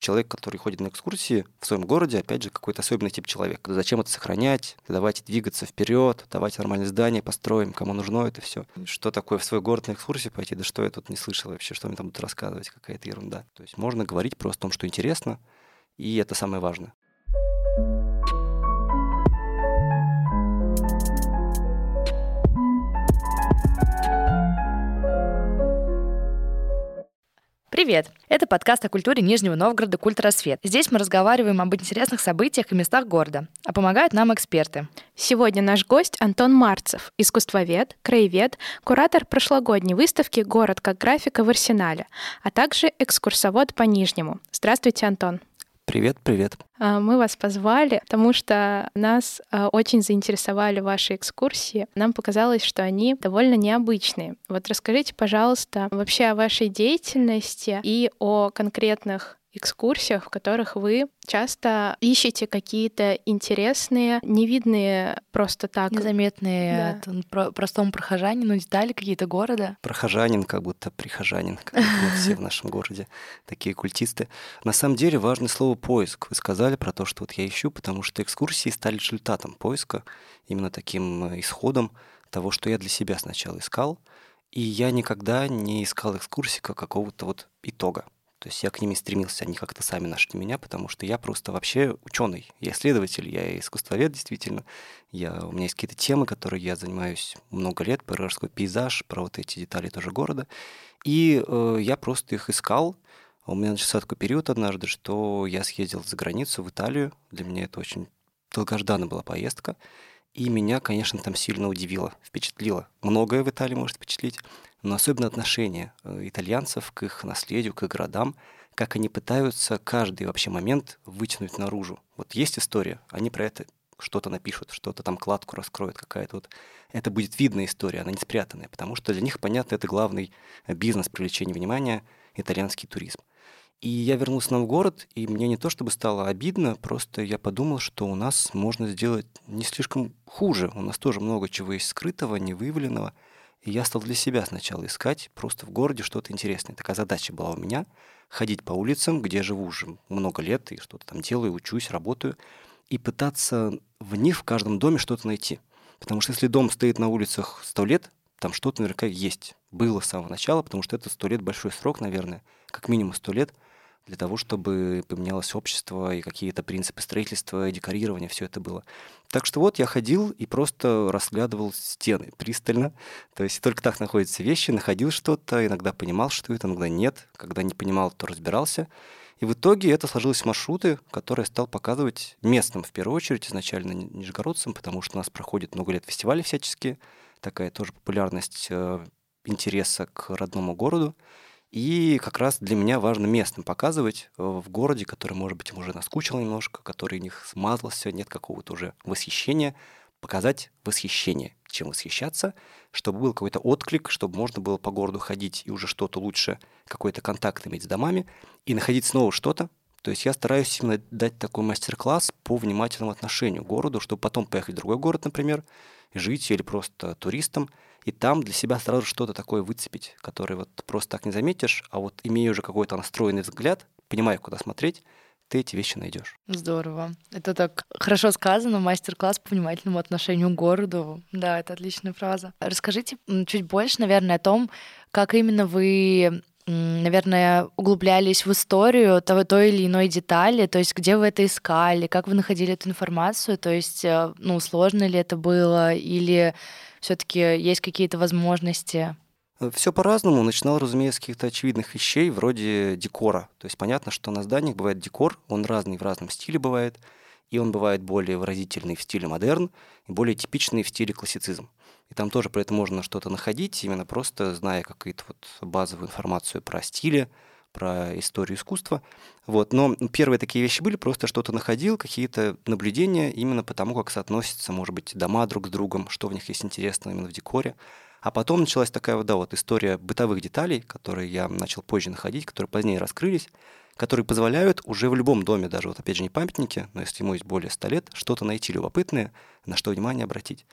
человек, который ходит на экскурсии в своем городе, опять же, какой-то особенный тип человека. Зачем это сохранять? Давайте двигаться вперед, давайте нормальное здание построим, кому нужно это все. Что такое в свой город на экскурсии пойти? Да что я тут не слышал вообще, что мне там будут рассказывать, какая-то ерунда. То есть можно говорить просто о том, что интересно, и это самое важное. Привет! Это подкаст о культуре Нижнего Новгорода «Культрассвет». Здесь мы разговариваем об интересных событиях и местах города, а помогают нам эксперты. Сегодня наш гость Антон Марцев, искусствовед, краевед, куратор прошлогодней выставки «Город как графика» в Арсенале, а также экскурсовод по Нижнему. Здравствуйте, Антон. Привет, привет. А, мы вас позвали, потому что нас а, очень заинтересовали ваши экскурсии. Нам показалось, что они довольно необычные. Вот расскажите, пожалуйста, вообще о вашей деятельности и о конкретных экскурсиях, в которых вы часто ищете какие-то интересные, невидные просто так. Незаметные да. про простому прохожанину детали какие-то города. Прохожанин, как будто прихожанин, как мы все в нашем городе, такие культисты. На самом деле важное слово «поиск». Вы сказали про то, что вот я ищу, потому что экскурсии стали результатом поиска, именно таким исходом того, что я для себя сначала искал. И я никогда не искал экскурсии как какого-то вот итога. То есть я к ним и стремился, они как-то сами нашли меня, потому что я просто вообще ученый, я исследователь, я искусствовед действительно. Я, у меня есть какие-то темы, которые я занимаюсь много лет, про городской пейзаж, про вот эти детали тоже города. И э, я просто их искал. У меня начался такой период однажды, что я съездил за границу, в Италию. Для меня это очень долгожданная была поездка. И меня, конечно, там сильно удивило, впечатлило. Многое в Италии может впечатлить но особенно отношение э, итальянцев к их наследию, к их городам, как они пытаются каждый вообще момент вытянуть наружу. Вот есть история, они про это что-то напишут, что-то там кладку раскроют, какая-то вот... Это будет видная история, она не спрятанная, потому что для них, понятно, это главный бизнес привлечения внимания, итальянский туризм. И я вернулся нам в город, и мне не то чтобы стало обидно, просто я подумал, что у нас можно сделать не слишком хуже. У нас тоже много чего есть скрытого, невыявленного – и я стал для себя сначала искать просто в городе что-то интересное. Такая задача была у меня — ходить по улицам, где живу уже много лет, и что-то там делаю, учусь, работаю, и пытаться в них в каждом доме что-то найти. Потому что если дом стоит на улицах сто лет, там что-то наверняка есть. Было с самого начала, потому что это сто лет большой срок, наверное, как минимум сто лет — для того, чтобы поменялось общество и какие-то принципы строительства, декорирования, все это было. Так что вот я ходил и просто разглядывал стены пристально. То есть только так находятся вещи, находил что-то, иногда понимал, что это, иногда нет. Когда не понимал, то разбирался. И в итоге это сложилось в маршруты, которые стал показывать местным в первую очередь, изначально нижегородцам, потому что у нас проходит много лет фестивали всяческие, такая тоже популярность э, интереса к родному городу. И как раз для меня важно местным показывать э, в городе, который, может быть, им уже наскучил немножко, который у них смазался, нет какого-то уже восхищения, показать восхищение, чем восхищаться, чтобы был какой-то отклик, чтобы можно было по городу ходить и уже что-то лучше, какой-то контакт иметь с домами и находить снова что-то. То есть я стараюсь именно дать такой мастер-класс по внимательному отношению к городу, чтобы потом поехать в другой город, например, жить или просто туристом, и там для себя сразу что-то такое выцепить, которое вот просто так не заметишь, а вот имея уже какой-то настроенный взгляд, понимая, куда смотреть, ты эти вещи найдешь. Здорово. Это так хорошо сказано, мастер-класс по внимательному отношению к городу. Да, это отличная фраза. Расскажите чуть больше, наверное, о том, как именно вы наверное, углублялись в историю того, той или иной детали, то есть где вы это искали, как вы находили эту информацию, то есть, э, ну, сложно ли это было, или все-таки есть какие-то возможности? Все по-разному. Начинал, разумеется, с каких-то очевидных вещей, вроде декора. То есть понятно, что на зданиях бывает декор, он разный в разном стиле бывает, и он бывает более выразительный в стиле модерн, и более типичный в стиле классицизм. И там тоже про это можно что-то находить, именно просто зная какую-то вот базовую информацию про стили, про историю искусства. Вот. Но первые такие вещи были, просто что-то находил, какие-то наблюдения именно по тому, как соотносятся, может быть, дома друг с другом, что в них есть интересного именно в декоре. А потом началась такая вот, да, вот история бытовых деталей, которые я начал позже находить, которые позднее раскрылись, которые позволяют уже в любом доме, даже вот опять же не памятники, но если ему есть более 100 лет, что-то найти любопытное, на что внимание обратить.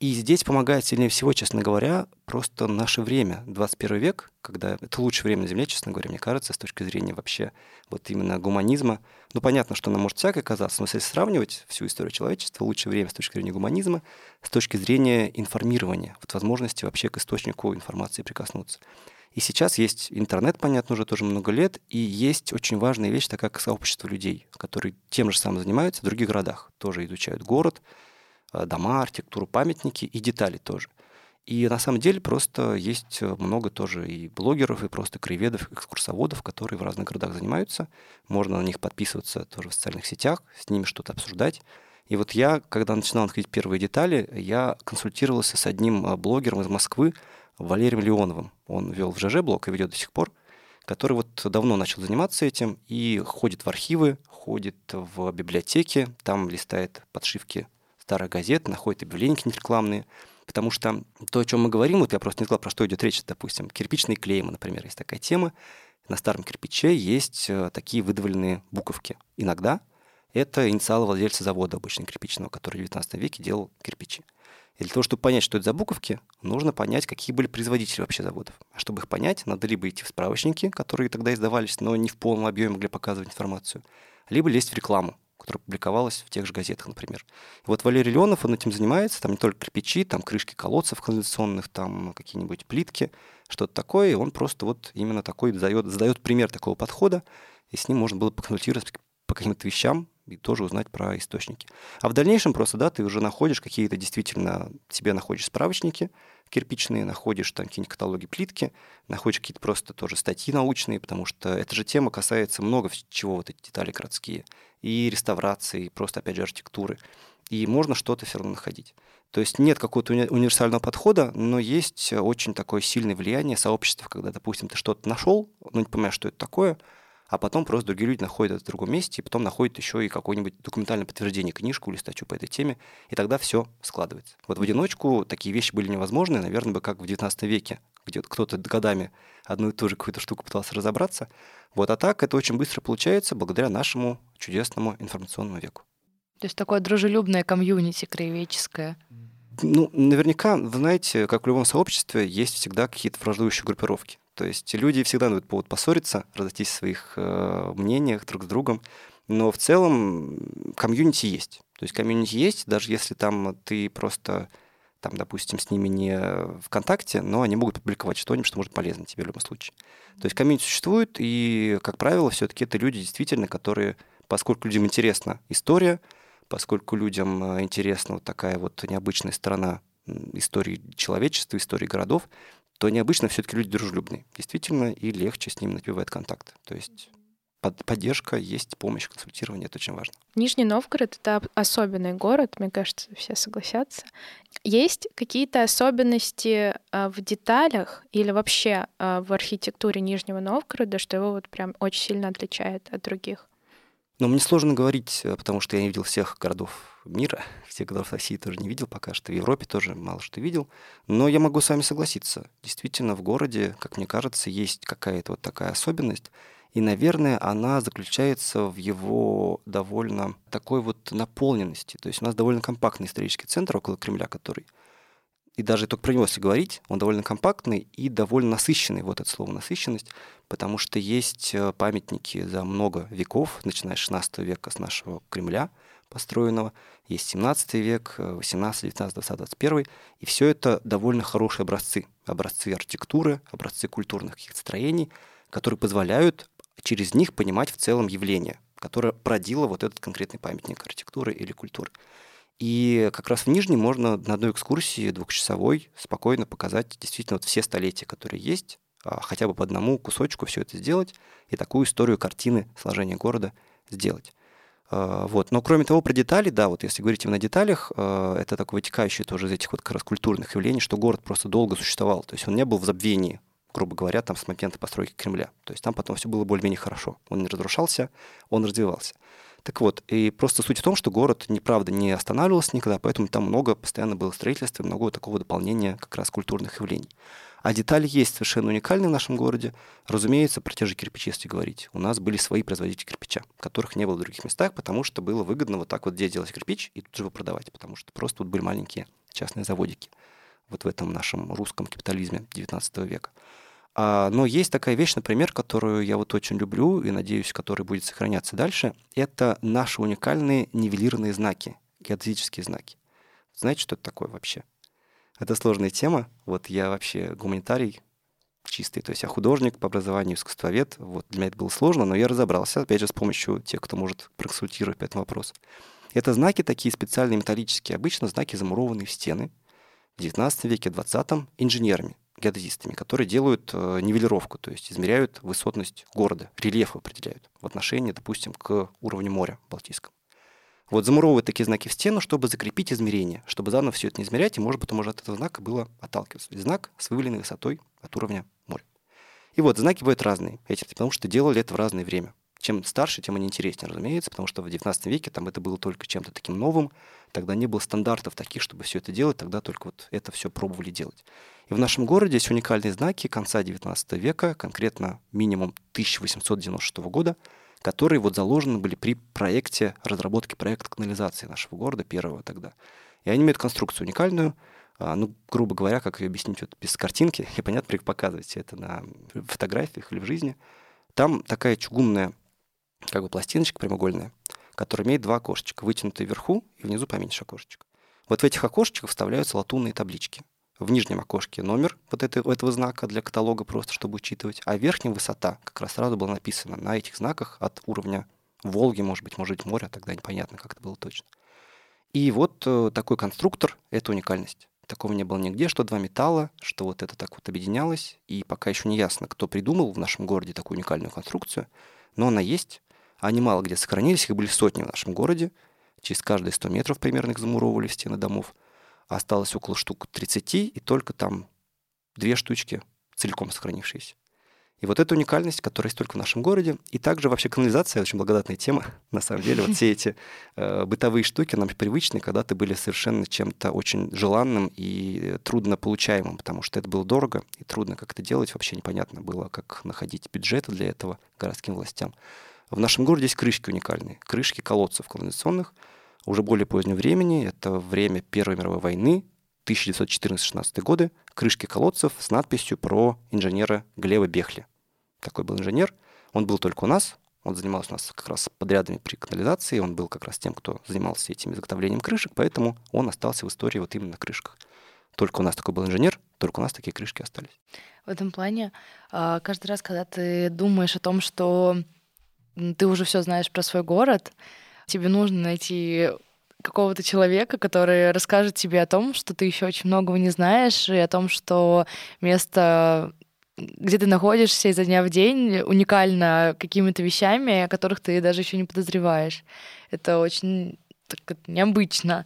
И здесь помогает сильнее всего, честно говоря, просто наше время, 21 век, когда это лучшее время на Земле, честно говоря, мне кажется, с точки зрения вообще вот именно гуманизма. Ну, понятно, что нам может всякое казаться, но если сравнивать всю историю человечества, лучшее время с точки зрения гуманизма, с точки зрения информирования, вот возможности вообще к источнику информации прикоснуться. И сейчас есть интернет, понятно, уже тоже много лет, и есть очень важная вещь, такая как сообщество людей, которые тем же самым занимаются в других городах, тоже изучают город, дома, архитектуру, памятники и детали тоже. И на самом деле просто есть много тоже и блогеров, и просто краеведов, экскурсоводов, которые в разных городах занимаются. Можно на них подписываться тоже в социальных сетях, с ними что-то обсуждать. И вот я, когда начинал находить первые детали, я консультировался с одним э, блогером из Москвы, Валерием Леоновым. Он вел в ЖЖ блог и ведет до сих пор, который вот давно начал заниматься этим и ходит в архивы, ходит в библиотеки, там листает подшивки старых газет, находит объявления какие-нибудь рекламные. Потому что то, о чем мы говорим, вот я просто не сказал, про что идет речь, допустим, кирпичные клеймы, например, есть такая тема. На старом кирпиче есть э, такие выдавленные буковки. Иногда это инициалы владельца завода обычно кирпичного, который в 19 веке делал кирпичи. И для того, чтобы понять, что это за буковки, нужно понять, какие были производители вообще заводов. А чтобы их понять, надо либо идти в справочники, которые тогда издавались, но не в полном объеме могли показывать информацию, либо лезть в рекламу которая публиковалась в тех же газетах, например. И вот Валерий Леонов, он этим занимается, там не только кирпичи, там крышки колодцев канализационных, там какие-нибудь плитки, что-то такое, и он просто вот именно такой задает, задает пример такого подхода, и с ним можно было поконсультировать по каким-то вещам и тоже узнать про источники. А в дальнейшем просто, да, ты уже находишь какие-то действительно, тебе находишь справочники, кирпичные, находишь там какие-нибудь каталоги плитки, находишь какие-то просто тоже статьи научные, потому что эта же тема касается много чего, вот эти детали городские, и реставрации, и просто, опять же, архитектуры. И можно что-то все равно находить. То есть нет какого-то уни- универсального подхода, но есть очень такое сильное влияние сообщества, когда, допустим, ты что-то нашел, но не понимаешь, что это такое, а потом просто другие люди находят это в другом месте, и потом находят еще и какое-нибудь документальное подтверждение, книжку или статью по этой теме, и тогда все складывается. Вот в одиночку такие вещи были невозможны, наверное, бы как в XIX веке, где кто-то годами одну и ту же какую-то штуку пытался разобраться. Вот, а так это очень быстро получается благодаря нашему чудесному информационному веку. То есть такое дружелюбное комьюнити краеведческое. Ну, наверняка, вы знаете, как в любом сообществе, есть всегда какие-то враждующие группировки. То есть люди всегда найдут повод поссориться, разойтись в своих э, мнениях друг с другом. Но в целом комьюнити есть. То есть комьюнити есть, даже если там ты просто, там, допустим, с ними не в контакте, но они могут публиковать что-нибудь, что может полезно тебе в любом случае. То есть комьюнити существует, и, как правило, все-таки это люди действительно, которые, поскольку людям интересна история, поскольку людям э, интересна вот такая вот необычная сторона истории человечества, истории городов, то необычно все-таки люди дружелюбные. Действительно, и легче с ними набивать контакт. То есть поддержка, есть помощь, консультирование, это очень важно. Нижний Новгород — это особенный город, мне кажется, все согласятся. Есть какие-то особенности а, в деталях или вообще а, в архитектуре Нижнего Новгорода, что его вот прям очень сильно отличает от других? Но мне сложно говорить, э, потому что я не видел всех городов мира, всех городов России тоже не видел пока что, в Европе тоже мало что видел. Но я могу с вами согласиться. Действительно, в городе, как мне кажется, есть какая-то вот такая особенность. И, наверное, она заключается в его довольно такой вот наполненности. То есть у нас довольно компактный исторический центр около Кремля, который и даже только про него если говорить, он довольно компактный и довольно насыщенный, вот это слово насыщенность, потому что есть э, памятники за много веков, начиная с 16 века, с нашего Кремля построенного, есть 17 век, 18, 19, 20, 21, и все это довольно хорошие образцы, образцы архитектуры, образцы культурных каких-то строений, которые позволяют через них понимать в целом явление, которое продило вот этот конкретный памятник архитектуры или культуры. И как раз в Нижнем можно на одной экскурсии двухчасовой спокойно показать действительно вот все столетия, которые есть, а, хотя бы по одному кусочку все это сделать и такую историю картины сложения города сделать. А, вот. Но кроме того, про детали, да, вот если говорить именно о деталях, а, это такое вытекающее тоже из этих вот как раз культурных явлений, что город просто долго существовал, то есть он не был в забвении, грубо говоря, там с момента постройки Кремля. То есть там потом все было более-менее хорошо. Он не разрушался, он развивался. Так вот, и просто суть в том, что город, неправда, не останавливался никогда, поэтому там много постоянно было строительства, много такого дополнения как раз культурных явлений. А детали есть совершенно уникальные в нашем городе. Разумеется, про те же кирпичи, если говорить. У нас были свои производители кирпича, которых не было в других местах, потому что было выгодно вот так вот здесь делать кирпич и тут же его продавать, потому что просто тут были маленькие частные заводики вот в этом нашем русском капитализме XIX века. А, но есть такая вещь, например, которую я вот очень люблю и надеюсь, которая будет сохраняться дальше. Это наши уникальные нивелированные знаки, геодезические знаки. Знаете, что это такое вообще? Это сложная тема. Вот я вообще гуманитарий чистый, то есть я художник по образованию, искусствовед. Вот для меня это было сложно, но я разобрался, опять же, с помощью тех, кто может проконсультировать по этому вопросу. Это знаки такие специальные металлические, обычно знаки замурованные в стены в 19 веке, 20 инженерами, геодезистами, которые делают э, нивелировку, то есть измеряют высотность города, рельеф определяют в отношении, допустим, к уровню моря Балтийского. Вот замуровывают такие знаки в стену, чтобы закрепить измерение, чтобы заново все это не измерять, и, может быть, может от этого знака было отталкиваться. знак с выявленной высотой от уровня моря. И вот знаки бывают разные, эти, потому что делали это в разное время. Чем старше, тем они интереснее, разумеется, потому что в XIX веке там это было только чем-то таким новым, тогда не было стандартов таких, чтобы все это делать, тогда только вот это все пробовали делать. И в нашем городе есть уникальные знаки конца XIX века, конкретно минимум 1896 года, которые вот заложены были при проекте, разработке проекта канализации нашего города, первого тогда. И они имеют конструкцию уникальную, а, ну, грубо говоря, как ее объяснить вот без картинки, и понятно, показывать это на фотографиях или в жизни. Там такая чугунная как бы пластиночка прямоугольная, которая имеет два окошечка, вытянутые вверху и внизу поменьше окошечек. Вот в этих окошечках вставляются латунные таблички. В нижнем окошке номер вот этого, этого знака для каталога просто, чтобы учитывать, а в верхнем высота как раз сразу было написано на этих знаках от уровня Волги, может быть, может быть, моря, тогда непонятно, как это было точно. И вот э, такой конструктор — это уникальность. Такого не было нигде, что два металла, что вот это так вот объединялось. И пока еще не ясно, кто придумал в нашем городе такую уникальную конструкцию, но она есть. Они мало где сохранились, их были сотни в нашем городе. Через каждые 100 метров примерно их замуровывали в стены домов. Осталось около штук 30, и только там две штучки целиком сохранившиеся. И вот эта уникальность, которая есть только в нашем городе, и также вообще канализация очень благодатная тема. На самом деле, вот все эти э, бытовые штуки нам привычны, когда-то были совершенно чем-то очень желанным и трудно получаемым, потому что это было дорого и трудно как это делать, вообще непонятно было, как находить бюджеты для этого городским властям. В нашем городе есть крышки уникальные, крышки колодцев канализационных, уже более позднего времени, это время Первой мировой войны, 1914-16 годы, крышки колодцев с надписью про инженера Глеба Бехли. Такой был инженер. Он был только у нас, он занимался у нас как раз подрядами при канализации, он был как раз тем, кто занимался этим изготовлением крышек, поэтому он остался в истории вот именно на крышках. Только у нас такой был инженер, только у нас такие крышки остались. В этом плане а, каждый раз, когда ты думаешь о том, что ты уже все знаешь про свой город, тебе нужно найти какого-то человека, который расскажет тебе о том, что ты еще очень многого не знаешь, и о том, что место, где ты находишься изо дня в день, уникально какими-то вещами, о которых ты даже еще не подозреваешь. Это очень так, необычно.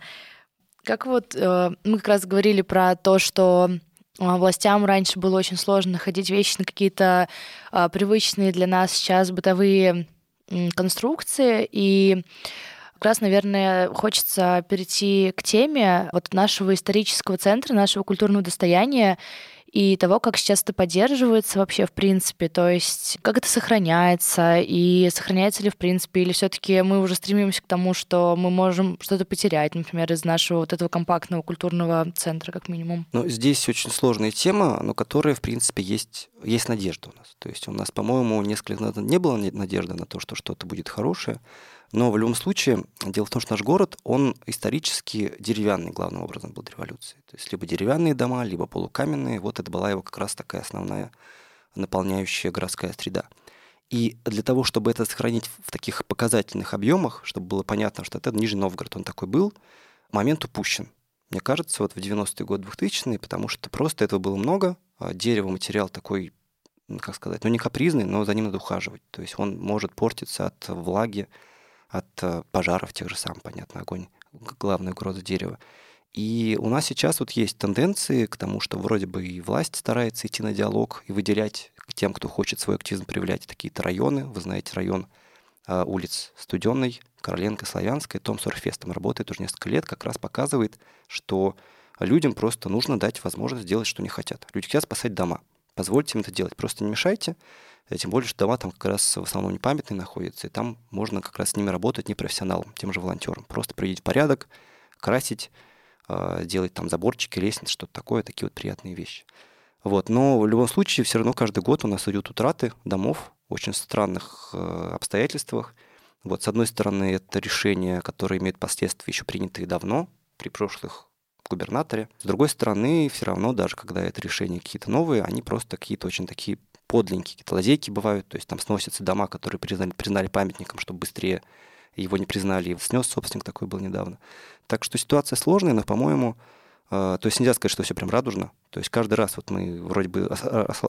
Как вот э, мы как раз говорили про то, что а, властям раньше было очень сложно находить вещи на какие-то э, привычные для нас сейчас бытовые конструкции, и как раз, наверное, хочется перейти к теме вот нашего исторического центра, нашего культурного достояния и того, как сейчас это поддерживается вообще в принципе, то есть как это сохраняется и сохраняется ли в принципе, или все таки мы уже стремимся к тому, что мы можем что-то потерять, например, из нашего вот этого компактного культурного центра, как минимум. Ну, здесь очень сложная тема, но которая, в принципе, есть, есть надежда у нас. То есть у нас, по-моему, несколько лет назад не было надежды на то, что что-то будет хорошее, но в любом случае, дело в том, что наш город, он исторически деревянный главным образом был до революции. То есть либо деревянные дома, либо полукаменные. Вот это была его как раз такая основная наполняющая городская среда. И для того, чтобы это сохранить в таких показательных объемах, чтобы было понятно, что это Нижний Новгород, он такой был, момент упущен. Мне кажется, вот в 90-е годы 2000-е, потому что просто этого было много, а дерево, материал такой, как сказать, ну не капризный, но за ним надо ухаживать. То есть он может портиться от влаги, от э, пожаров тех же самых, понятно, огонь — главная угроза дерева. И у нас сейчас вот есть тенденции к тому, что вроде бы и власть старается идти на диалог и выделять к тем, кто хочет свой активизм проявлять, какие-то районы. Вы знаете, район э, улиц Студенной, Короленко, Славянской, Том Сурфест там работает уже несколько лет, как раз показывает, что людям просто нужно дать возможность сделать, что они хотят. Люди хотят спасать дома. Позвольте им это делать. Просто не мешайте. Тем более, что дома там как раз в основном не памятные находятся, и там можно как раз с ними работать не профессионалом, тем же волонтером. Просто приводить порядок, красить, э, делать там заборчики, лестницы, что-то такое, такие вот приятные вещи. Вот. Но в любом случае, все равно каждый год у нас идут утраты домов в очень странных э, обстоятельствах. Вот, с одной стороны, это решение, которое имеет последствия, еще принятые давно, при прошлых губернаторе. С другой стороны, все равно, даже когда это решения какие-то новые, они просто какие-то очень такие подленькие, какие-то лазейки бывают, то есть там сносятся дома, которые признали, признали памятником, чтобы быстрее его не признали, и снес собственник такой был недавно. Так что ситуация сложная, но, по-моему, э, то есть нельзя сказать, что все прям радужно. То есть каждый раз вот мы вроде бы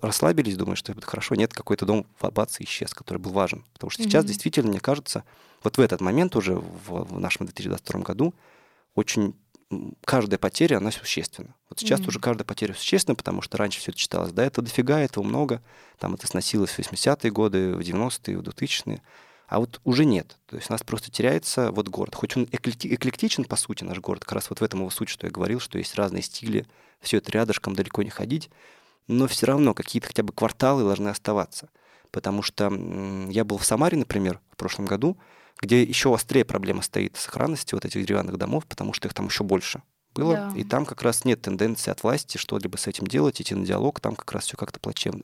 расслабились, думаем, что это хорошо. Нет, какой-то дом бац исчез, который был важен. Потому что сейчас mm-hmm. действительно, мне кажется, вот в этот момент уже в, в нашем 2022 году очень каждая потеря, она существенна. Вот сейчас mm-hmm. уже каждая потеря существенна, потому что раньше все это читалось. Да, это дофига, этого много. Там это сносилось в 80-е годы, в 90-е, в 2000-е. А вот уже нет. То есть у нас просто теряется вот город. Хоть он эклектичен, по сути, наш город, как раз вот в этом его суть, что я говорил, что есть разные стили, все это рядышком, далеко не ходить, но все равно какие-то хотя бы кварталы должны оставаться. Потому что я был в Самаре, например, в прошлом году, где еще острее проблема стоит сохранности вот этих деревянных домов, потому что их там еще больше было. Да. И там как раз нет тенденции от власти что-либо с этим делать, идти на диалог, там как раз все как-то плачевно.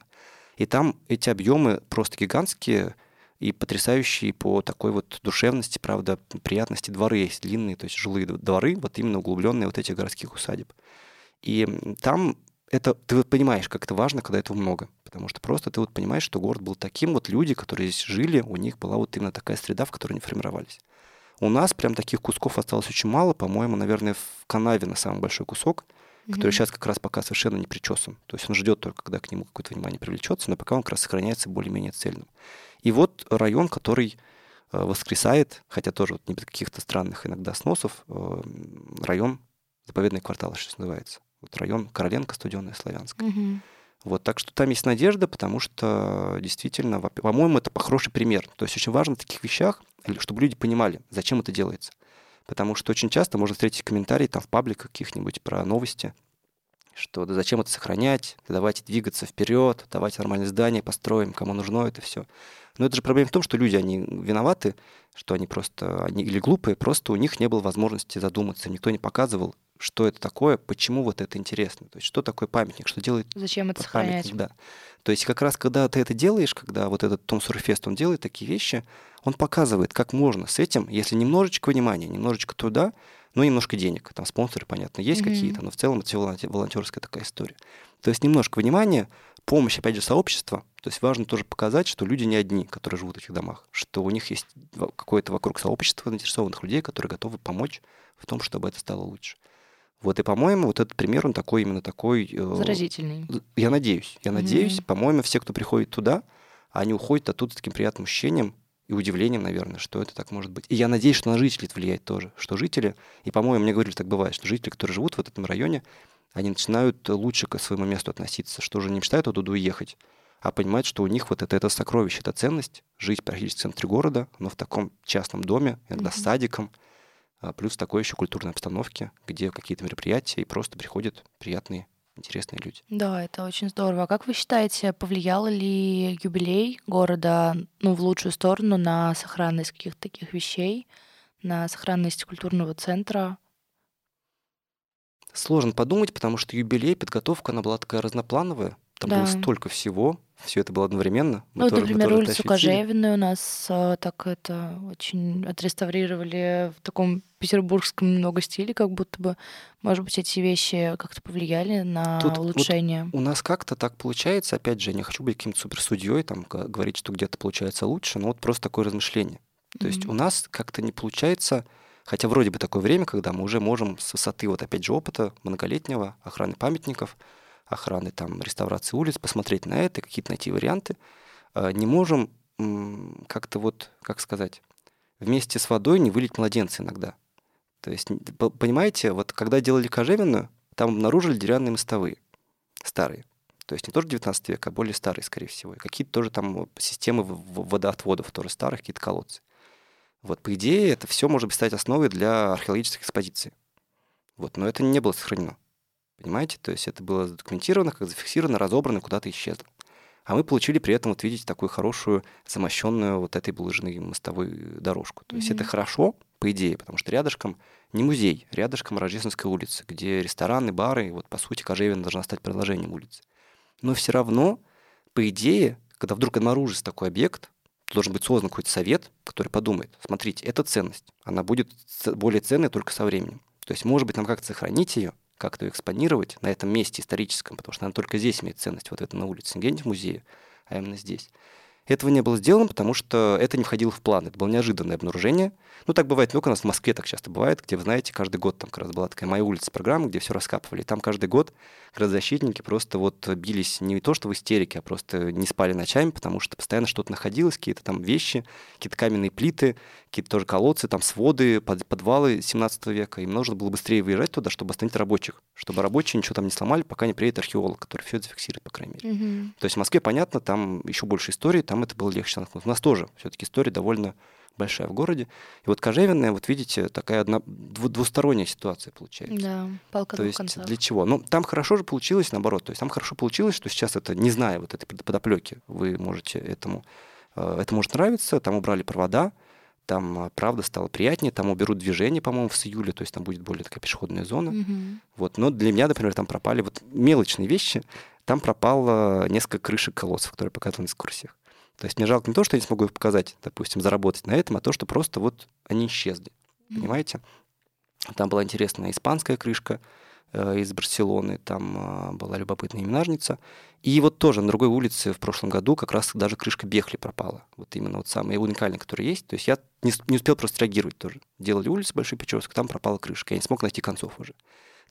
И там эти объемы просто гигантские и потрясающие по такой вот душевности, правда, приятности дворы есть длинные, то есть жилые дворы, вот именно углубленные вот этих городских усадеб. И там это ты понимаешь, как это важно, когда этого много. Потому что просто ты вот понимаешь, что город был таким, вот люди, которые здесь жили, у них была вот именно такая среда, в которой они формировались. У нас прям таких кусков осталось очень мало, по-моему, наверное, в канаве на самый большой кусок, mm-hmm. который сейчас как раз пока совершенно не причесан. То есть он ждет только, когда к нему какое-то внимание привлечется, но пока он как раз сохраняется более-менее цельным. И вот район, который э, воскресает, хотя тоже вот не без каких-то странных иногда сносов, э, район заповедный квартал, что называется вот район Короленко, Студенная, Славянская. Угу. Вот, так что там есть надежда, потому что действительно, по-моему, это хороший пример. То есть очень важно в таких вещах, чтобы люди понимали, зачем это делается. Потому что очень часто можно встретить комментарии там в пабликах каких-нибудь про новости, что да зачем это сохранять, да давайте двигаться вперед, давайте нормальное здание построим, кому нужно это все. Но это же проблема в том, что люди, они виноваты, что они просто, они или глупые, просто у них не было возможности задуматься, никто не показывал, что это такое, почему вот это интересно, то есть что такое памятник, что делает Зачем это сохранять? Да. То есть как раз когда ты это делаешь, когда вот этот Том Сурфест, он делает такие вещи, он показывает, как можно с этим, если немножечко внимания, немножечко труда, ну, немножко денег, там спонсоры, понятно, есть mm-hmm. какие-то, но в целом это волонтерская такая история. То есть немножко внимания, помощь, опять же, сообщества, то есть важно тоже показать, что люди не одни, которые живут в этих домах, что у них есть какое-то вокруг сообщества заинтересованных людей, которые готовы помочь в том, чтобы это стало лучше. Вот и, по-моему, вот этот пример, он такой, именно такой... Э, Заразительный. Я надеюсь. Я надеюсь. Mm-hmm. По-моему, все, кто приходит туда, они уходят оттуда с таким приятным ощущением и удивлением, наверное, что это так может быть. И я надеюсь, что на жителей это влияет тоже. Что жители, и, по-моему, мне говорили, так бывает, что жители, которые живут в этом районе, они начинают лучше к своему месту относиться, что уже не мечтают оттуда уехать, а понимают, что у них вот это, это сокровище, это ценность, жить практически в центре города, но в таком частном доме, иногда mm-hmm. с садиком, плюс такой еще культурной обстановки, где какие-то мероприятия и просто приходят приятные, интересные люди. Да, это очень здорово. А как вы считаете, повлиял ли юбилей города ну, в лучшую сторону на сохранность каких-то таких вещей, на сохранность культурного центра? Сложно подумать, потому что юбилей, подготовка, она была такая разноплановая. Там да. было столько всего, все это было одновременно. Мы ну, тоже, например, улицу Кожевенную у нас а, так это очень отреставрировали в таком петербургском немного стиле, как будто бы, может быть, эти вещи как-то повлияли на Тут улучшение. Вот у нас как-то так получается, опять же, я не хочу быть каким-то суперсудьей, там, говорить, что где-то получается лучше, но вот просто такое размышление. То mm-hmm. есть у нас как-то не получается, хотя вроде бы такое время, когда мы уже можем с высоты, вот опять же, опыта многолетнего охраны памятников, охраны там реставрации улиц, посмотреть на это, какие-то найти варианты, а, не можем как-то вот, как сказать, вместе с водой не вылить младенца иногда. То есть, понимаете, вот когда делали кожевенную, там обнаружили деревянные мостовые, старые. То есть не тоже 19 века, а более старые, скорее всего. И какие-то тоже там системы водоотводов тоже старых, какие-то колодцы. Вот, по идее, это все может стать основой для археологических экспозиций. Вот, но это не было сохранено. Понимаете? То есть это было задокументировано, как зафиксировано, разобрано, куда-то исчезло. А мы получили при этом, вот видите, такую хорошую, замощенную вот этой булыжной мостовой дорожку. То есть mm-hmm. это хорошо, по идее, потому что рядышком не музей, рядышком Рождественская улица, где рестораны, бары, и вот по сути Кожевина должна стать продолжением улицы. Но все равно, по идее, когда вдруг обнаружится такой объект, должен быть создан какой-то совет, который подумает, смотрите, это ценность, она будет более ценной только со временем. То есть, может быть, нам как-то сохранить ее, как-то экспонировать на этом месте историческом, потому что она только здесь имеет ценность, вот это на улице, не в музее, а именно здесь. Этого не было сделано, потому что это не входило в план. Это было неожиданное обнаружение. Ну, так бывает только у нас в Москве так часто бывает, где, вы знаете, каждый год там как раз была такая «Моя улица» программа, где все раскапывали. И там каждый год градозащитники просто вот бились не то, что в истерике, а просто не спали ночами, потому что постоянно что-то находилось, какие-то там вещи, какие-то каменные плиты, какие-то тоже колодцы, там своды, под, подвалы 17 века. Им нужно было быстрее выезжать туда, чтобы остановить рабочих, чтобы рабочие ничего там не сломали, пока не приедет археолог, который все это зафиксирует, по крайней мере. Угу. То есть в Москве, понятно, там еще больше истории, там это было легче наткнуться. У нас тоже все-таки история довольно большая в городе. И вот Кожевенная, вот видите, такая одна, двусторонняя ситуация получается. Да, палка То есть концах. для чего? Ну, там хорошо же получилось, наоборот. То есть там хорошо получилось, что сейчас это, не зная вот этой подоплеки, вы можете этому, э, это может нравиться, там убрали провода, там, э, правда, стало приятнее, там уберут движение, по-моему, с июля, то есть там будет более такая пешеходная зона. Угу. Вот. Но для меня, например, там пропали вот мелочные вещи. Там пропало несколько крышек колодцев, которые показаны на экскурсиях. То есть мне жалко не то, что я не смогу их показать, допустим, заработать на этом, а то, что просто вот они исчезли. Mm-hmm. Понимаете? Там была интересная испанская крышка из Барселоны, там э, была любопытная именажница. И вот тоже на другой улице в прошлом году как раз даже крышка Бехли пропала. Вот именно вот самая уникальная, которая есть. То есть я не, не успел просто реагировать тоже. Делали улицу Большой Печорск, там пропала крышка. Я не смог найти концов уже.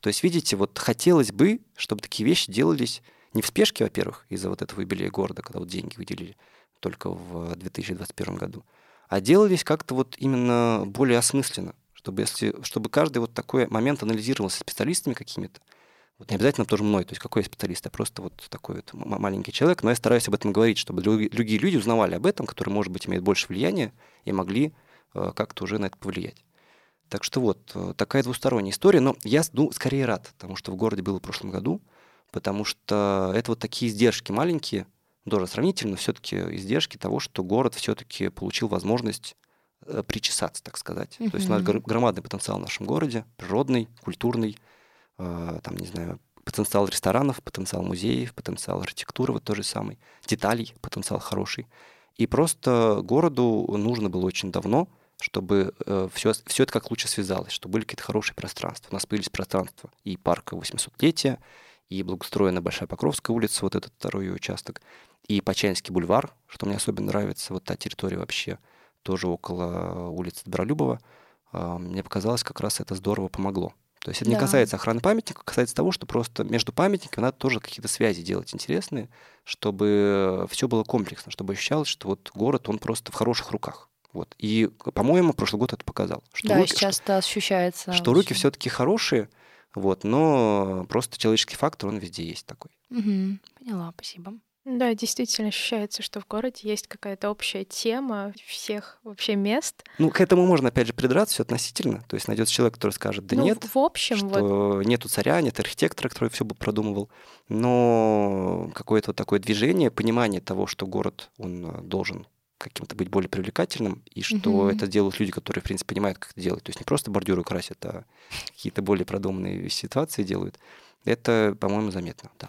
То есть, видите, вот хотелось бы, чтобы такие вещи делались не в спешке, во-первых, из-за вот этого юбилея города, когда вот деньги выделили, только в 2021 году, а делались как-то вот именно более осмысленно, чтобы, если, чтобы каждый вот такой момент анализировался специалистами какими-то, вот не обязательно тоже мной, то есть какой я специалист, а просто вот такой вот маленький человек, но я стараюсь об этом говорить, чтобы другие люди узнавали об этом, которые, может быть, имеют больше влияния и могли э, как-то уже на это повлиять. Так что вот, э, такая двусторонняя история, но я, ну, скорее рад, потому что в городе было в прошлом году, потому что это вот такие издержки маленькие, тоже сравнительно все-таки издержки того, что город все-таки получил возможность причесаться, так сказать. Mm-hmm. То есть у нас громадный потенциал в нашем городе, природный, культурный, э, там, не знаю, потенциал ресторанов, потенциал музеев, потенциал архитектуры, вот тот же самый, деталей, потенциал хороший. И просто городу нужно было очень давно, чтобы э, все, все это как лучше связалось, чтобы были какие-то хорошие пространства. У нас появились пространства и парка 800-летия, и благоустроена Большая Покровская улица, вот этот второй участок, и Почаинский бульвар, что мне особенно нравится, вот та территория вообще, тоже около улицы Добролюбова, а, мне показалось, как раз это здорово помогло. То есть это да. не касается охраны памятника, касается того, что просто между памятниками надо тоже какие-то связи делать интересные, чтобы все было комплексно, чтобы ощущалось, что вот город, он просто в хороших руках. Вот. И, по-моему, прошлый год это показал. Что да, руки, сейчас это ощущается. Что очень. руки все-таки хорошие, вот, но просто человеческий фактор, он везде есть такой. Угу, поняла, спасибо. Да, действительно ощущается, что в городе есть какая-то общая тема всех вообще мест. Ну, к этому можно, опять же, придраться все относительно. То есть найдется человек, который скажет, да ну, нет, в общем, что вот... нету царя, нет архитектора, который все бы продумывал. Но какое-то вот такое движение, понимание того, что город, он э, должен каким-то быть более привлекательным, и что угу. это делают люди, которые, в принципе, понимают, как это делать. То есть не просто бордюры красят, а какие-то более продуманные ситуации делают. Это, по-моему, заметно, да.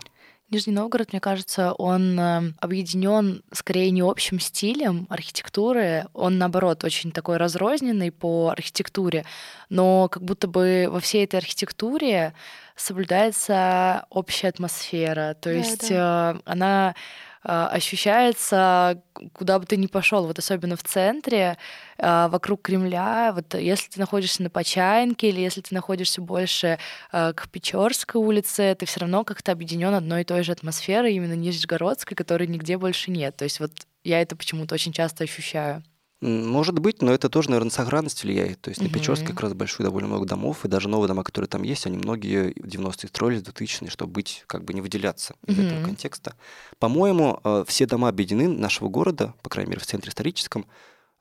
Нижний Новгород, мне кажется, он э, объединен скорее не общим стилем архитектуры, он наоборот очень такой разрозненный по архитектуре, но как будто бы во всей этой архитектуре соблюдается общая атмосфера, то да, есть да. Э, она ощущается, куда бы ты ни пошел, вот особенно в центре, а, вокруг Кремля, вот если ты находишься на Почаинке или если ты находишься больше а, к Печорской улице, ты все равно как-то объединен одной и той же атмосферой, именно Нижегородской, которой нигде больше нет. То есть вот я это почему-то очень часто ощущаю. Может быть, но это тоже, наверное, сохранность влияет. То есть на Печорске как раз большой довольно много домов, и даже новые дома, которые там есть, они многие в 90-е строились, 2000-е, чтобы быть, как бы не выделяться из этого контекста. По-моему, э, все дома объединены нашего города, по крайней мере, в центре историческом,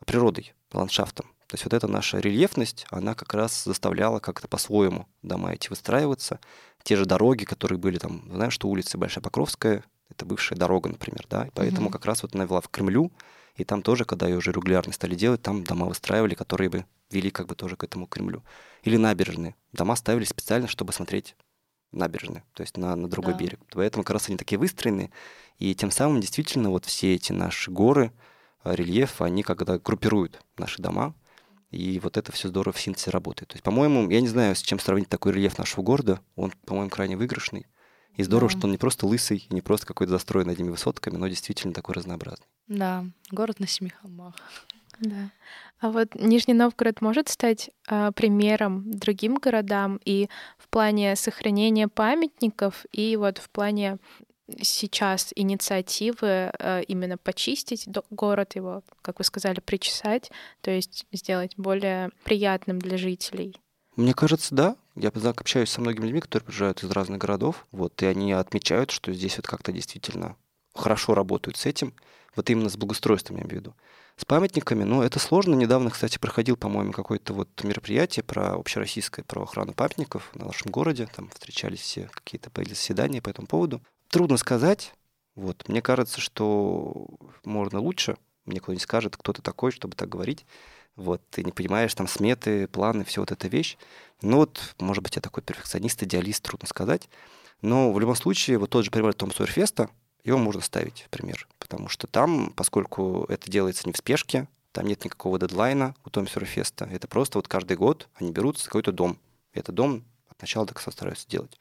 природой, ландшафтом. То есть вот эта наша рельефность, она как раз заставляла как-то по-своему дома эти выстраиваться. Те же дороги, которые были там, знаешь, что улица Большая Покровская, это бывшая дорога, например, да, и поэтому mm-hmm. как раз вот она вела в Кремлю, и там тоже, когда ее уже регулярно стали делать, там дома выстраивали, которые бы вели как бы тоже к этому Кремлю. Или набережные. Дома ставили специально, чтобы смотреть набережные, то есть на, на другой да. берег. Поэтому как раз они такие выстроены, и тем самым действительно вот все эти наши горы, э, рельеф, они когда группируют наши дома, и вот это все здорово в синтезе работает. То есть, по-моему, я не знаю, с чем сравнить такой рельеф нашего города, он, по-моему, крайне выигрышный. И здорово, да. что он не просто лысый, и не просто какой-то застроен одними высотками, но действительно такой разнообразный. Да, город на семи холмах. Да. А вот Нижний Новгород может стать э, примером другим городам и в плане сохранения памятников, и вот в плане сейчас инициативы э, именно почистить город, его, как вы сказали, причесать, то есть сделать более приятным для жителей. Мне кажется, да. Я общаюсь со многими людьми, которые приезжают из разных городов, вот, и они отмечают, что здесь вот как-то действительно хорошо работают с этим, вот именно с благоустройством, я имею в виду. С памятниками, ну, это сложно. Недавно, кстати, проходил, по-моему, какое-то вот мероприятие про общероссийское, про охрану памятников на нашем городе. Там встречались все, какие-то заседания по этому поводу. Трудно сказать. Вот. Мне кажется, что можно лучше. Мне кто-нибудь скажет, кто ты такой, чтобы так говорить. Вот, ты не понимаешь там сметы, планы, все вот эта вещь. Ну вот, может быть, я такой перфекционист, идеалист, трудно сказать. Но в любом случае, вот тот же пример Том Сойерфеста, его можно ставить в пример. Потому что там, поскольку это делается не в спешке, там нет никакого дедлайна у Том Сойерфеста, это просто вот каждый год они берут какой-то дом. И этот дом от начала до конца стараются делать.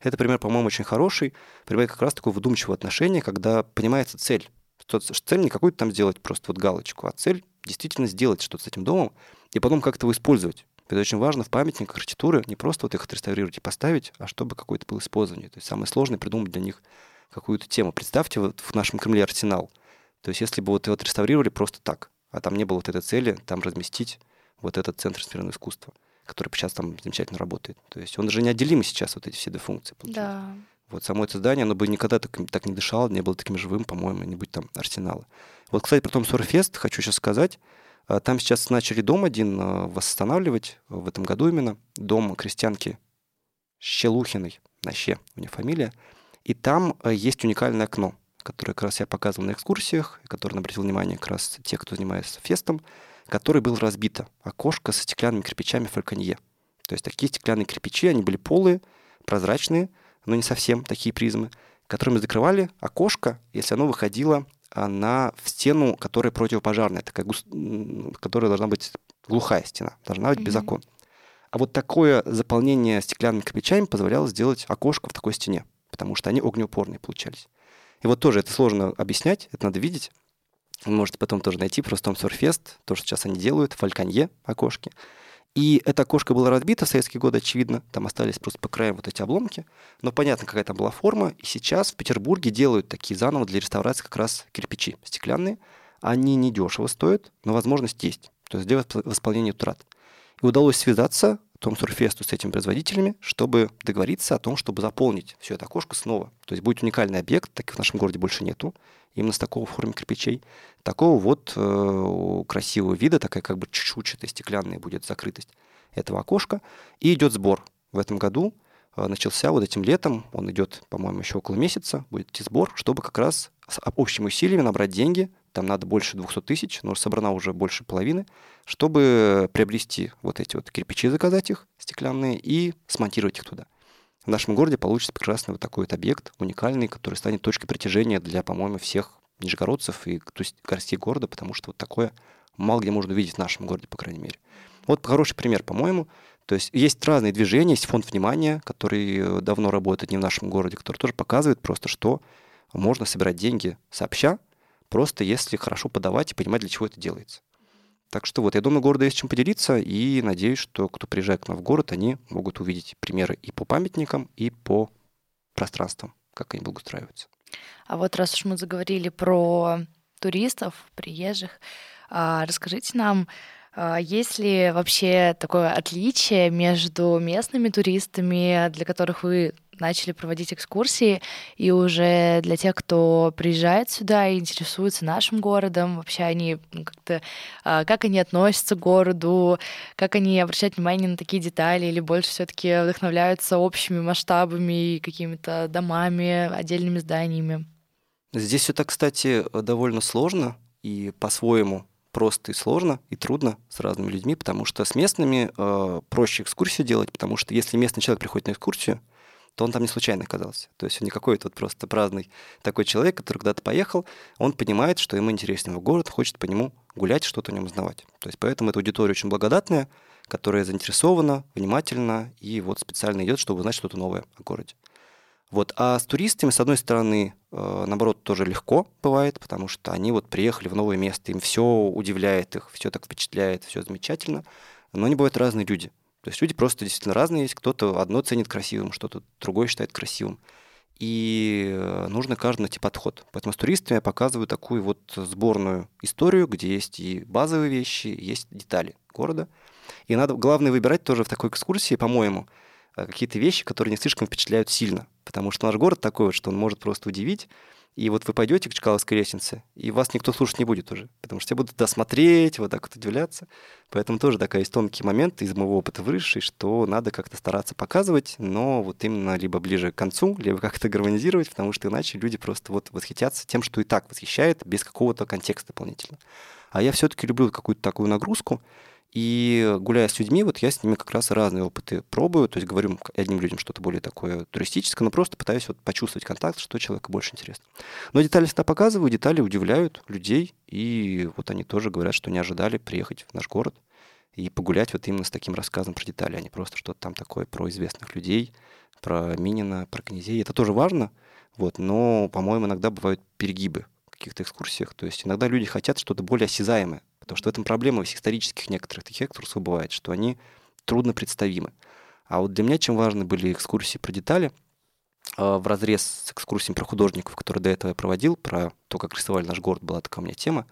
Это пример, по-моему, очень хороший. Пример как раз такое вдумчивое отношение, когда понимается цель. Цель не какую-то там сделать просто вот галочку, а цель действительно сделать что-то с этим домом и потом как-то его использовать. Это очень важно в памятниках архитектуры не просто вот их отреставрировать и поставить, а чтобы какое-то было использование. То есть самое сложное придумать для них какую-то тему. Представьте вот в нашем Кремле арсенал. То есть если бы вот его отреставрировали просто так, а там не было вот этой цели, там разместить вот этот центр современного искусства, который сейчас там замечательно работает. То есть он же неотделимый сейчас, вот эти все две функции. Получается. Да. Вот само это здание, оно бы никогда так, так не дышало, не было таким живым, по-моему, не быть там арсенала. Вот, кстати, про том Сурфест хочу сейчас сказать. А, там сейчас начали дом один а, восстанавливать, в этом году именно, дом крестьянки Щелухиной, на Ще у нее фамилия. И там а, есть уникальное окно, которое как раз я показывал на экскурсиях, которое обратил внимание как раз те, кто занимается фестом, которое было разбито. Окошко со стеклянными кирпичами фальконье. То есть такие стеклянные кирпичи, они были полые, прозрачные, но не совсем такие призмы, которыми закрывали окошко, если оно выходило на стену, которая противопожарная, такая, которая должна быть глухая стена, должна быть mm-hmm. без окон. А вот такое заполнение стеклянными кирпичами позволяло сделать окошко в такой стене, потому что они огнеупорные получались. И вот тоже это сложно объяснять, это надо видеть. Вы можете потом тоже найти просто Сурфест, то, что сейчас они делают, фальконье окошки. И эта окошко было разбито в советские годы, очевидно. Там остались просто по краям вот эти обломки. Но понятно, какая там была форма. И сейчас в Петербурге делают такие заново для реставрации как раз кирпичи стеклянные. Они недешево стоят, но возможность есть. То есть сделать восполнение утрат. И удалось связаться Том Сурфесту с этими производителями, чтобы договориться о том, чтобы заполнить все это окошко снова. То есть будет уникальный объект, таких в нашем городе больше нету именно с такого формы кирпичей. Такого вот э, красивого вида, такая как бы чуть-чуть стеклянная будет закрытость этого окошка. И идет сбор. В этом году э, начался вот этим летом, он идет, по-моему, еще около месяца, будет идти сбор, чтобы как раз общими усилиями набрать деньги, там надо больше 200 тысяч, но собрана уже больше половины, чтобы приобрести вот эти вот кирпичи, заказать их, стеклянные, и смонтировать их туда в нашем городе получится прекрасный вот такой вот объект, уникальный, который станет точкой притяжения для, по-моему, всех нижегородцев и то есть гостей города, потому что вот такое мало где можно увидеть в нашем городе, по крайней мере. Вот хороший пример, по-моему. То есть есть разные движения, есть фонд внимания, который э, давно работает не в нашем городе, который тоже показывает просто, что можно собирать деньги сообща, просто если хорошо подавать и понимать, для чего это делается. Так что вот, я думаю, города есть чем поделиться, и надеюсь, что кто приезжает к нам в город, они могут увидеть примеры и по памятникам, и по пространствам, как они благоустраиваются. А вот раз уж мы заговорили про туристов, приезжих, а, расскажите нам, а, есть ли вообще такое отличие между местными туристами, для которых вы начали проводить экскурсии, и уже для тех, кто приезжает сюда и интересуется нашим городом, вообще они ну, как-то, а, как они относятся к городу, как они обращают внимание на такие детали, или больше все таки вдохновляются общими масштабами, какими-то домами, отдельными зданиями. Здесь так, кстати, довольно сложно и по-своему просто и сложно, и трудно с разными людьми, потому что с местными э, проще экскурсию делать, потому что если местный человек приходит на экскурсию, то он там не случайно оказался. То есть он не какой-то вот просто праздный такой человек, который куда-то поехал, он понимает, что ему интересен его город, хочет по нему гулять, что-то о нем узнавать. То есть поэтому эта аудитория очень благодатная, которая заинтересована, внимательна и вот специально идет, чтобы узнать что-то новое о городе. Вот. А с туристами, с одной стороны, э, наоборот, тоже легко бывает, потому что они вот приехали в новое место, им все удивляет их, все так впечатляет, все замечательно, но они бывают разные люди. То есть люди просто действительно разные есть. Кто-то одно ценит красивым, что-то другое считает красивым. И э, нужно каждый найти подход. Поэтому с туристами я показываю такую вот сборную историю, где есть и базовые вещи, есть детали города. И надо, главное, выбирать тоже в такой экскурсии, по-моему, э, какие-то вещи, которые не слишком впечатляют сильно. Потому что наш город такой вот, что он может просто удивить. И вот вы пойдете к Чкаловской лестнице, и вас никто слушать не будет уже, потому что все будут досмотреть, вот так вот удивляться. Поэтому тоже такая есть тонкий момент из моего опыта выросший, что надо как-то стараться показывать, но вот именно либо ближе к концу, либо как-то гармонизировать, потому что иначе люди просто вот восхитятся тем, что и так восхищает, без какого-то контекста дополнительно. А я все-таки люблю какую-то такую нагрузку, и гуляя с людьми, вот я с ними как раз разные опыты пробую, то есть говорю одним людям что-то более такое туристическое, но просто пытаюсь вот почувствовать контакт, что человеку больше интересно. Но детали всегда показываю, детали удивляют людей, и вот они тоже говорят, что не ожидали приехать в наш город и погулять вот именно с таким рассказом про детали, а не просто что-то там такое про известных людей, про Минина, про князей. Это тоже важно, вот, но, по-моему, иногда бывают перегибы в каких-то экскурсиях. То есть иногда люди хотят что-то более осязаемое. Потому что в этом проблема из исторических некоторых таких экскурсов бывает, что они трудно представимы. А вот для меня чем важны были экскурсии про детали, а, в разрез с экскурсиями про художников, которые до этого я проводил, про то, как рисовали наш город, была такая у меня тема,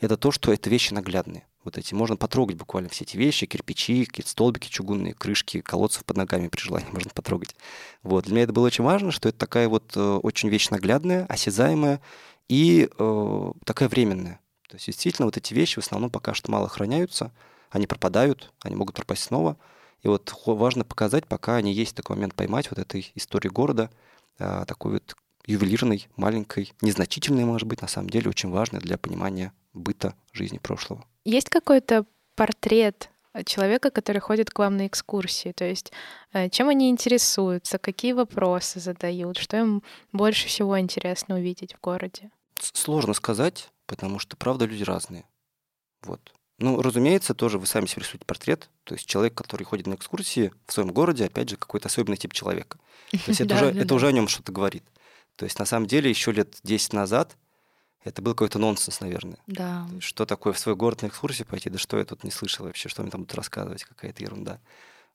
это то, что это вещи наглядные. Вот эти, можно потрогать буквально все эти вещи, кирпичи, какие-то столбики чугунные, крышки, колодцев под ногами при желании можно потрогать. Вот. Для меня это было очень важно, что это такая вот э, очень вещь наглядная, осязаемая и э, такая временная. То есть действительно вот эти вещи в основном пока что мало храняются, они пропадают, они могут пропасть снова. И вот важно показать, пока они есть такой момент поймать вот этой истории города, а, такой вот ювелирной, маленькой, незначительной, может быть, на самом деле очень важной для понимания быта жизни прошлого. Есть какой-то портрет человека, который ходит к вам на экскурсии? То есть э, чем они интересуются, какие вопросы задают, что им больше всего интересно увидеть в городе? Сложно сказать потому что, правда, люди разные. Вот. Ну, разумеется, тоже вы сами себе рисуете портрет. То есть человек, который ходит на экскурсии в своем городе, опять же, какой-то особенный тип человека. То есть это, уже, это уже о нем что-то говорит. То есть на самом деле еще лет 10 назад это был какой-то нонсенс, наверное. Да. Что такое в свой город на экскурсию пойти? Да что я тут не слышал вообще, что мне там будут рассказывать, какая-то ерунда.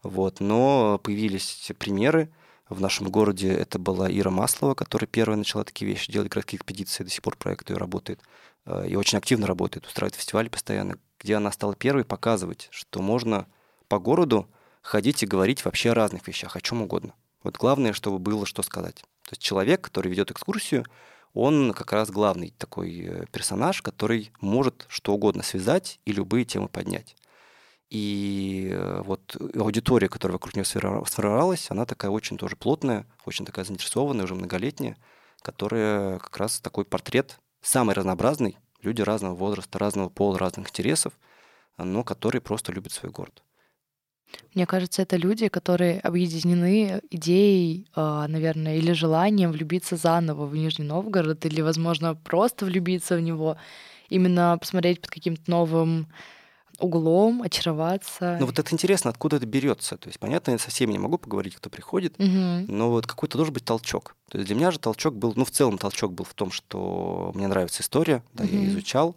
Вот. Но появились примеры, в нашем городе это была Ира Маслова, которая первая начала такие вещи делать, городские экспедиции, до сих пор проект ее работает. Э, и очень активно работает, устраивает фестивали постоянно, где она стала первой показывать, что можно по городу ходить и говорить вообще о разных вещах, о чем угодно. Вот главное, чтобы было что сказать. То есть человек, который ведет экскурсию, он как раз главный такой э, персонаж, который может что угодно связать и любые темы поднять. И э, вот аудитория, которая вокруг нее сформировалась, она такая очень тоже плотная, очень такая заинтересованная, уже многолетняя, которая как раз такой портрет самый разнообразный, люди разного возраста, разного пола, разных интересов, но которые просто любят свой город. Мне кажется, это люди, которые объединены идеей, а, наверное, или желанием влюбиться заново в Нижний Новгород, или, возможно, просто влюбиться в него, именно посмотреть под каким-то новым углом, очароваться. Ну вот это интересно, откуда это берется. То есть, понятно, я со всеми не могу поговорить, кто приходит, угу. но вот какой-то должен быть толчок. То есть для меня же толчок был, ну в целом толчок был в том, что мне нравится история, да, угу. я изучал,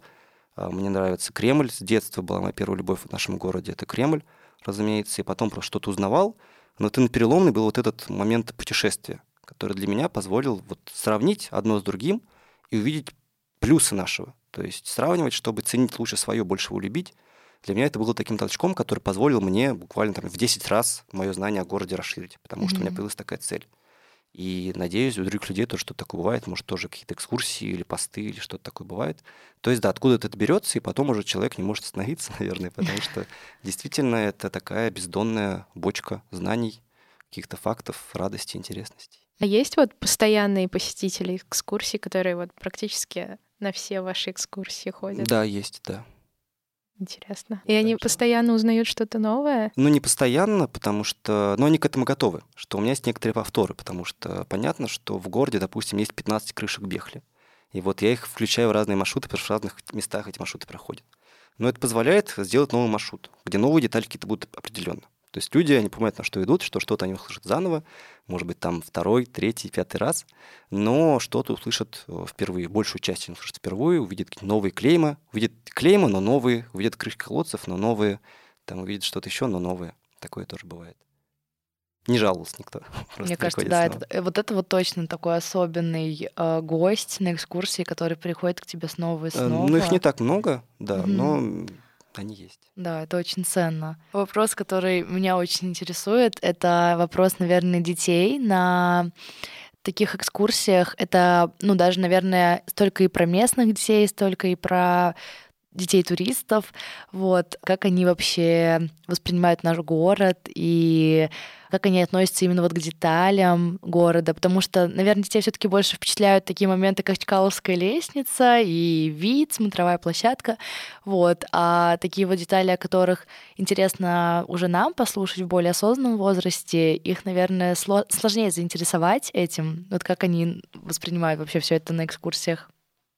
а, мне нравится Кремль, с детства была моя первая любовь в нашем городе, это Кремль, разумеется, и потом про что-то узнавал, но ты на переломный был вот этот момент путешествия, который для меня позволил вот сравнить одно с другим и увидеть плюсы нашего. То есть сравнивать, чтобы ценить лучше свое, больше его любить, для меня это было таким толчком, который позволил мне буквально там, в 10 раз мое знание о городе расширить, потому mm-hmm. что у меня появилась такая цель. И надеюсь, у других людей тоже что-то такое бывает, может, тоже какие-то экскурсии или посты или что-то такое бывает. То есть, да, откуда это берется, и потом уже человек не может остановиться, наверное, потому что действительно это такая бездонная бочка знаний, каких-то фактов, радости, интересностей. А есть вот постоянные посетители экскурсий, которые вот практически на все ваши экскурсии ходят? Да, есть, да. Интересно. И они постоянно узнают что-то новое? Ну, не постоянно, потому что... Но они к этому готовы, что у меня есть некоторые повторы, потому что понятно, что в городе, допустим, есть 15 крышек Бехли. И вот я их включаю в разные маршруты, потому что в разных местах эти маршруты проходят. Но это позволяет сделать новый маршрут, где новые детали какие-то будут определенно. То есть люди, они понимают, на что идут, что что-то они услышат заново, может быть, там второй, третий, пятый раз, но что-то услышат э, впервые, большую часть они услышат впервые, увидят новые клеймы, увидят клеймы, но новые, увидят крышки колодцев, но новые, там увидят что-то еще, но новые. Такое тоже бывает. Не жаловался никто. Мне кажется, да, это, э, вот это вот точно такой особенный э, гость на экскурсии, который приходит к тебе снова и снова. Э, ну, их не так много, да, mm-hmm. но они есть. Да, это очень ценно. Вопрос, который меня очень интересует, это вопрос, наверное, детей на таких экскурсиях. Это, ну, даже, наверное, столько и про местных детей, столько и про детей туристов, вот, как они вообще воспринимают наш город и как они относятся именно вот к деталям города, потому что, наверное, детей все таки больше впечатляют такие моменты, как Чкаловская лестница и вид, смотровая площадка, вот, а такие вот детали, о которых интересно уже нам послушать в более осознанном возрасте, их, наверное, сложнее заинтересовать этим, вот как они воспринимают вообще все это на экскурсиях.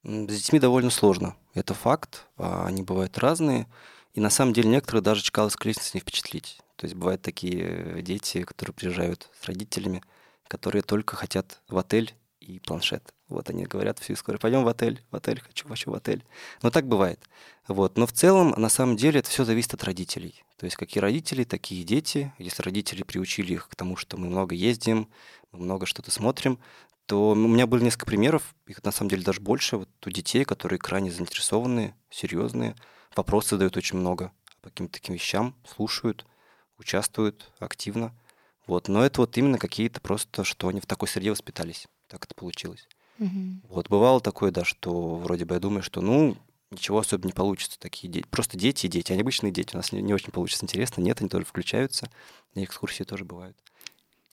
С детьми довольно сложно. Это факт. А, они бывают разные. И на самом деле некоторые даже Чкаловской лестницы не впечатлить. То есть бывают такие дети, которые приезжают с родителями, которые только хотят в отель и планшет. Вот они говорят всю скоро, пойдем в отель, в отель, хочу, хочу в отель. Но так бывает. Вот. Но в целом, на самом деле, это все зависит от родителей. То есть какие родители, такие дети. Если родители приучили их к тому, что мы много ездим, мы много что-то смотрим, то у меня были несколько примеров, их на самом деле даже больше, вот у детей, которые крайне заинтересованные, серьезные, вопросы задают очень много по каким-то таким вещам, слушают, участвуют активно. Вот. Но это вот именно какие-то просто, что они в такой среде воспитались. Так это получилось. Угу. Вот бывало такое, да, что вроде бы я думаю, что ну, ничего особо не получится. Такие дети. Просто дети и дети. Они обычные дети. У нас не, не очень получится интересно. Нет, они тоже включаются. На экскурсии тоже бывают.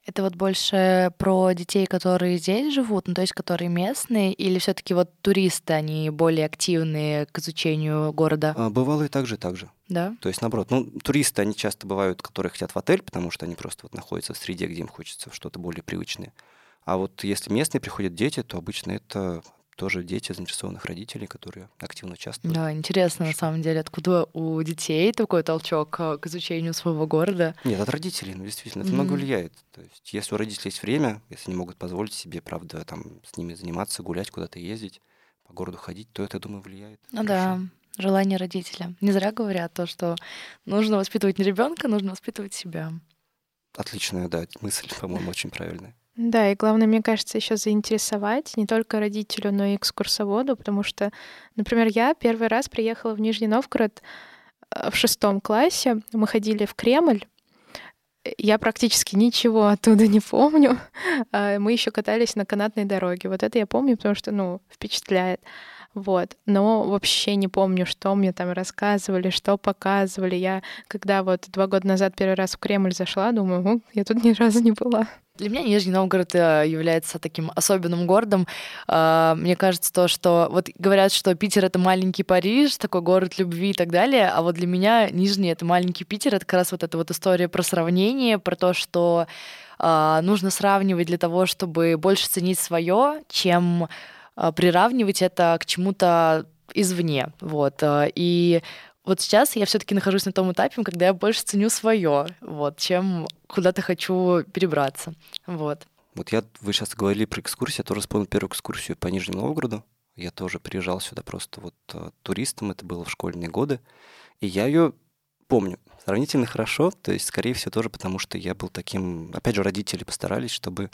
Это вот больше про детей, которые здесь живут, ну то есть которые местные, или все-таки вот туристы, они более активные к изучению города? А, бывало и так же, так же. Да. То есть наоборот, ну туристы, они часто бывают, которые хотят в отель, потому что они просто вот находятся в среде, где им хочется что-то более привычное. А вот если местные приходят дети, то обычно это тоже дети заинтересованных родителей, которые активно участвуют. Да, интересно на самом деле, откуда у детей такой толчок э, к изучению своего города? Нет, от родителей, ну действительно, это mm-hmm. много влияет. То есть если у родителей есть время, если они могут позволить себе, правда, там с ними заниматься, гулять, куда-то ездить, по городу ходить, то это, я думаю, влияет. Ну да, желание родителя. Не зря говорят то, что нужно воспитывать не ребенка, нужно воспитывать себя. Отличная, да, мысль, по-моему, очень правильная. Да, и главное, мне кажется, еще заинтересовать не только родителю, но и экскурсоводу, потому что, например, я первый раз приехала в Нижний Новгород э, в шестом классе, мы ходили в Кремль, я практически ничего оттуда не помню. А мы еще катались на канатной дороге. Вот это я помню, потому что, ну, впечатляет. Вот. Но вообще не помню, что мне там рассказывали, что показывали. Я, когда вот два года назад первый раз в Кремль зашла, думаю, я тут ни разу не была. Для меня Нижний Новгород э, является таким особенным городом. А, мне кажется, то, что вот говорят, что Питер это маленький Париж, такой город любви и так далее, а вот для меня Нижний это маленький Питер, это как раз вот эта вот история про сравнение, про то, что а, нужно сравнивать для того, чтобы больше ценить свое, чем приравнивать это к чему-то извне. Вот. И вот сейчас я все-таки нахожусь на том этапе, когда я больше ценю свое, вот, чем куда-то хочу перебраться. Вот. Вот я, вы сейчас говорили про экскурсию, я тоже вспомнил первую экскурсию по Нижнему Новгороду. Я тоже приезжал сюда просто вот э, туристом, это было в школьные годы. И я ее помню сравнительно хорошо, то есть, скорее всего, тоже потому, что я был таким... Опять же, родители постарались, чтобы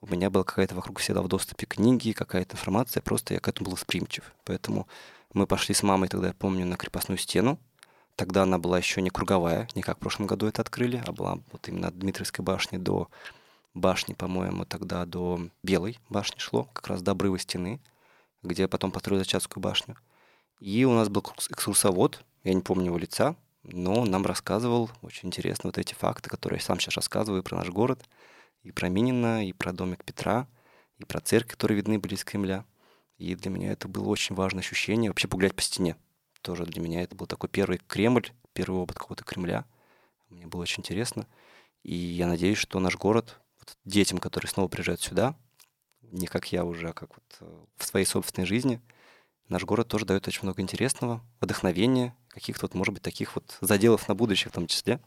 у меня была какая-то вокруг всегда в доступе книги, какая-то информация, просто я к этому был восприимчив. Поэтому мы пошли с мамой тогда, я помню, на крепостную стену. Тогда она была еще не круговая, не как в прошлом году это открыли, а была вот именно от Дмитриевской башни до башни, по-моему, тогда до Белой башни шло, как раз до обрыва стены, где потом построили Чатскую башню. И у нас был экскурсовод, я не помню его лица, но нам рассказывал очень интересно вот эти факты, которые я сам сейчас рассказываю про наш город, и про Минина, и про домик Петра, и про церкви, которые видны были из Кремля. И для меня это было очень важное ощущение, вообще погулять по стене. Тоже для меня это был такой первый Кремль, первый опыт какого-то Кремля. Мне было очень интересно. И я надеюсь, что наш город вот, детям, которые снова приезжают сюда, не как я уже, а как вот э, в своей собственной жизни, наш город тоже дает очень много интересного, вдохновения, каких-то вот, может быть, таких вот заделов на будущее в том числе.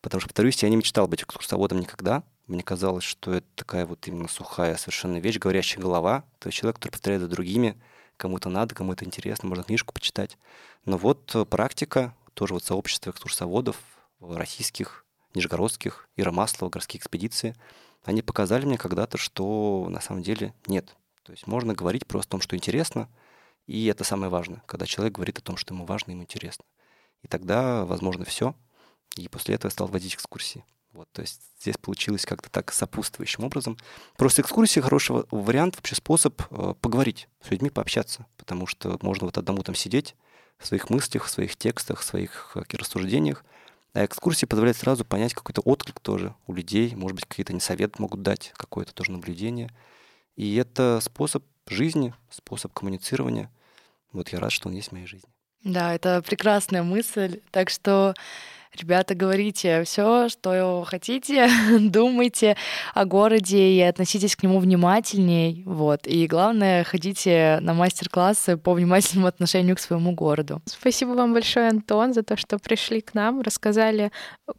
Потому что, повторюсь, я не мечтал быть экскурсоводом никогда. Мне казалось, что это такая вот именно сухая совершенно вещь, говорящая голова. То есть человек, который повторяет за другими, кому-то надо, кому это интересно, можно книжку почитать. Но вот э, практика, тоже вот сообщество экскурсоводов российских, нижегородских, Иромаслова, городские экспедиции, они показали мне когда-то, что на самом деле нет. То есть можно говорить просто о том, что интересно, и это самое важное, когда человек говорит о том, что ему важно, ему интересно. И тогда, возможно, все. И после этого я стал водить экскурсии. Вот, то есть здесь получилось как-то так сопутствующим образом. Просто экскурсия хороший вариант, вообще способ э, поговорить с людьми, пообщаться, потому что можно вот одному там сидеть в своих мыслях, в своих текстах, в своих э, рассуждениях, а экскурсии позволяет сразу понять какой-то отклик тоже у людей, может быть, какие-то не совет могут дать, какое-то тоже наблюдение. И это способ жизни, способ коммуницирования. Вот я рад, что он есть в моей жизни. Да, это прекрасная мысль. Так что Ребята, говорите все, что хотите, думайте о городе и относитесь к нему внимательней. Вот. И главное, ходите на мастер-классы по внимательному отношению к своему городу. Спасибо вам большое, Антон, за то, что пришли к нам, рассказали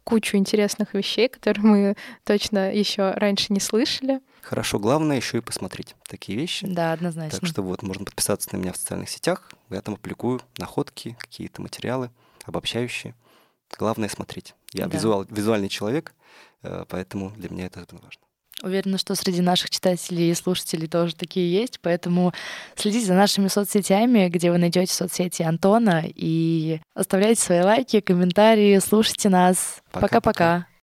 кучу интересных вещей, которые мы точно еще раньше не слышали. Хорошо, главное еще и посмотреть такие вещи. Да, однозначно. Так что вот, можно подписаться на меня в социальных сетях. Я там публикую находки, какие-то материалы обобщающие. Главное смотреть. Я да. визуал, визуальный человек, э, поэтому для меня это важно. Уверена, что среди наших читателей и слушателей тоже такие есть, поэтому следите за нашими соцсетями, где вы найдете соцсети Антона, и оставляйте свои лайки, комментарии, слушайте нас. Пока-пока.